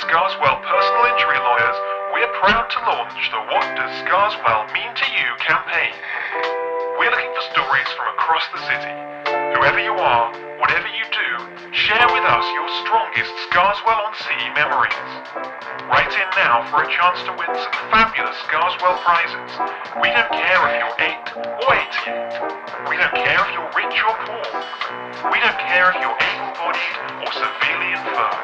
Scarswell Personal Injury Lawyers, we're proud to launch the What Does Scarswell Mean to You campaign. We're looking for stories from across the city. Whoever you are, whatever you share with us your strongest Scarswell on Sea memories. Write in now for a chance to win some fabulous Scarswell prizes. We don't care if you're 8 or 88. We don't care if you're rich or poor. We don't care if you're able-bodied or severely infirm.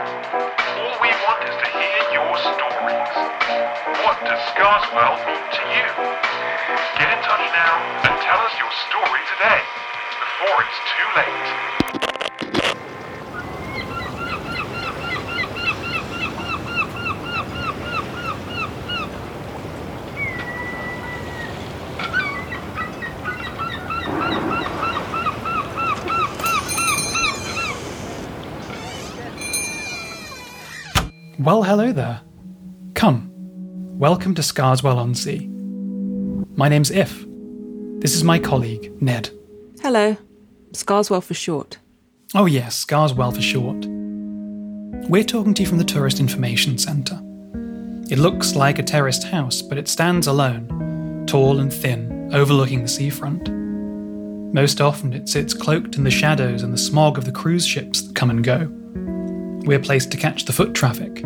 All we want is to hear your stories. What does Scarswell mean to you? Get in touch now and tell us your story today, before it's too late. Well, hello there. Come. Welcome to Scarswell on Sea. My name's If. This is my colleague, Ned. Hello. Scarswell for short. Oh, yes, Scarswell for short. We're talking to you from the Tourist Information Centre. It looks like a terraced house, but it stands alone, tall and thin, overlooking the seafront. Most often it sits cloaked in the shadows and the smog of the cruise ships that come and go. We're placed to catch the foot traffic,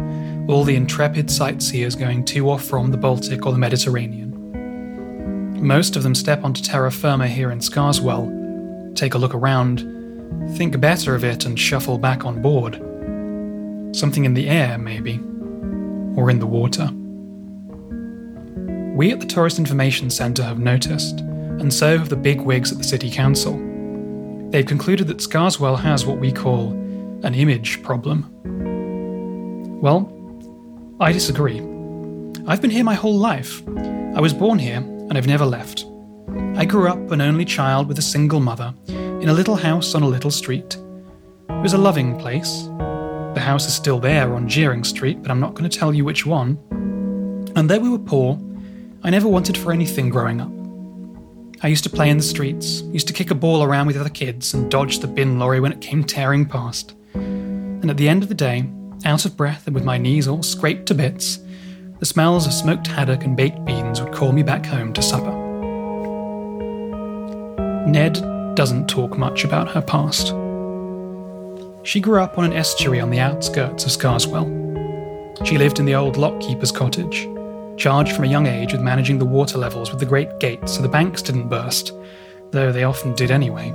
all the intrepid sightseers going to or from the Baltic or the Mediterranean. Most of them step onto terra firma here in Scarswell, take a look around, think better of it, and shuffle back on board. Something in the air, maybe, or in the water. We at the Tourist Information Centre have noticed, and so have the big wigs at the City Council. They've concluded that Scarswell has what we call an image problem. Well, I disagree. I've been here my whole life. I was born here, and I've never left. I grew up an only child with a single mother, in a little house on a little street. It was a loving place. The house is still there on Jeering Street, but I'm not going to tell you which one. And though we were poor, I never wanted for anything growing up. I used to play in the streets, used to kick a ball around with other kids, and dodge the bin lorry when it came tearing past. And at the end of the day, out of breath and with my knees all scraped to bits, the smells of smoked haddock and baked beans would call me back home to supper. Ned doesn't talk much about her past. She grew up on an estuary on the outskirts of Scarswell. She lived in the old lockkeeper's cottage, charged from a young age with managing the water levels with the great gates so the banks didn't burst, though they often did anyway.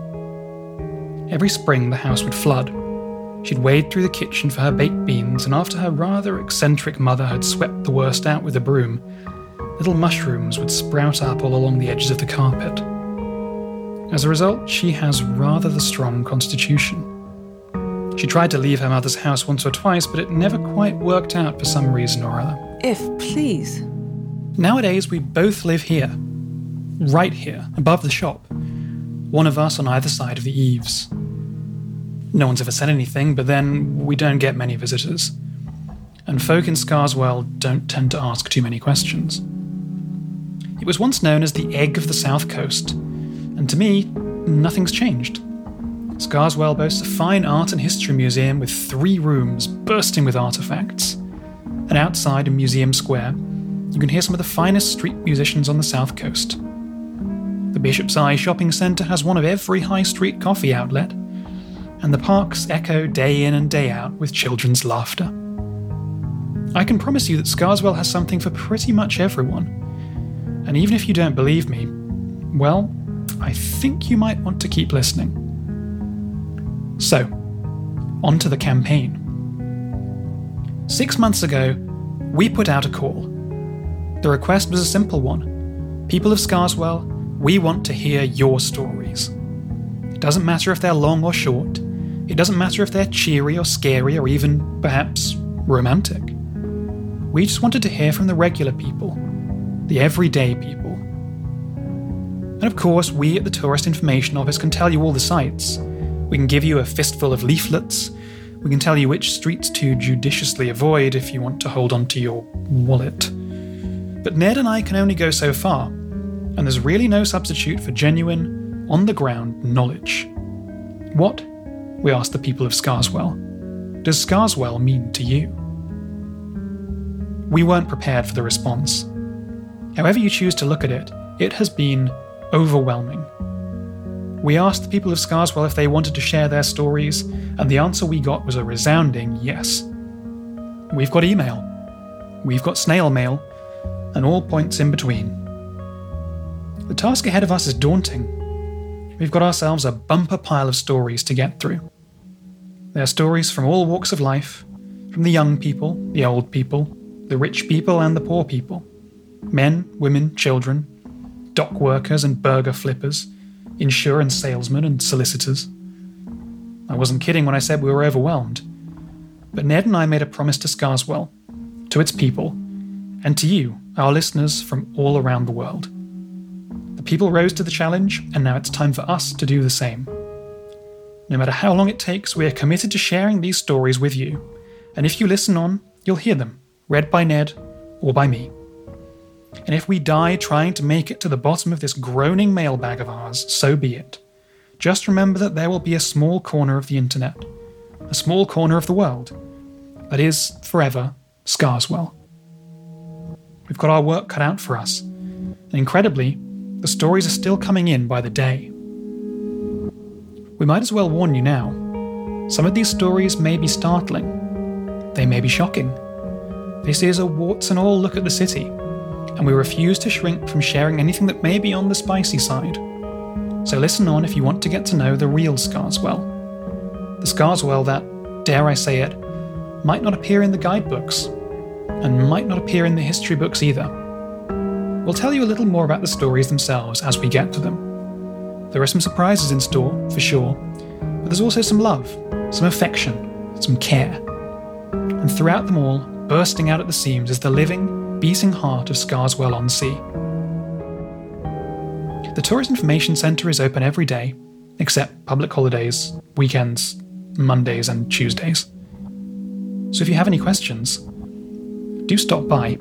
Every spring the house would flood. She'd wade through the kitchen for her baked beans, and after her rather eccentric mother had swept the worst out with a broom, little mushrooms would sprout up all along the edges of the carpet. As a result, she has rather the strong constitution. She tried to leave her mother's house once or twice, but it never quite worked out for some reason or other. If, please. Nowadays, we both live here. Right here, above the shop. One of us on either side of the eaves. No one's ever said anything, but then we don't get many visitors. And folk in Scarswell don't tend to ask too many questions. It was once known as the Egg of the South Coast, and to me, nothing's changed. Scarswell boasts a fine art and history museum with three rooms bursting with artifacts. And outside in Museum Square, you can hear some of the finest street musicians on the South Coast. The Bishop's Eye shopping centre has one of every high street coffee outlet, and the parks echo day in and day out with children's laughter. I can promise you that Scarswell has something for pretty much everyone. And even if you don't believe me, well, I think you might want to keep listening. So, on to the campaign. Six months ago, we put out a call. The request was a simple one People of Scarswell, we want to hear your stories. It doesn't matter if they're long or short, it doesn't matter if they're cheery or scary or even, perhaps, romantic. We just wanted to hear from the regular people, the everyday people. And of course, we at the Tourist Information Office can tell you all the sights. We can give you a fistful of leaflets. We can tell you which streets to judiciously avoid if you want to hold on to your wallet. But Ned and I can only go so far, and there's really no substitute for genuine, on the ground knowledge. What, we asked the people of Scarswell, does Scarswell mean to you? we weren't prepared for the response. However, you choose to look at it, it has been overwhelming. We asked the people of Scarswell if they wanted to share their stories, and the answer we got was a resounding yes. We've got email, we've got snail mail, and all points in between. The task ahead of us is daunting. We've got ourselves a bumper pile of stories to get through. They're stories from all walks of life, from the young people, the old people, the rich people, and the poor people men, women, children, dock workers and burger flippers, insurance salesmen and solicitors. I wasn't kidding when I said we were overwhelmed. But Ned and I made a promise to Scarswell, to its people, and to you, our listeners from all around the world. People rose to the challenge, and now it's time for us to do the same. No matter how long it takes, we are committed to sharing these stories with you. And if you listen on, you'll hear them, read by Ned or by me. And if we die trying to make it to the bottom of this groaning mailbag of ours, so be it. Just remember that there will be a small corner of the internet, a small corner of the world, that is, forever, Scarswell. We've got our work cut out for us, and incredibly, the stories are still coming in by the day. We might as well warn you now. Some of these stories may be startling, they may be shocking. This is a warts and all look at the city, and we refuse to shrink from sharing anything that may be on the spicy side. So listen on if you want to get to know the real Scarswell. The Scarswell that, dare I say it, might not appear in the guidebooks, and might not appear in the history books either. We'll tell you a little more about the stories themselves as we get to them. There are some surprises in store, for sure, but there's also some love, some affection, some care. And throughout them all, bursting out at the seams is the living, beating heart of Scarswell on Sea. The Tourist Information Centre is open every day, except public holidays, weekends, Mondays, and Tuesdays. So if you have any questions, do stop by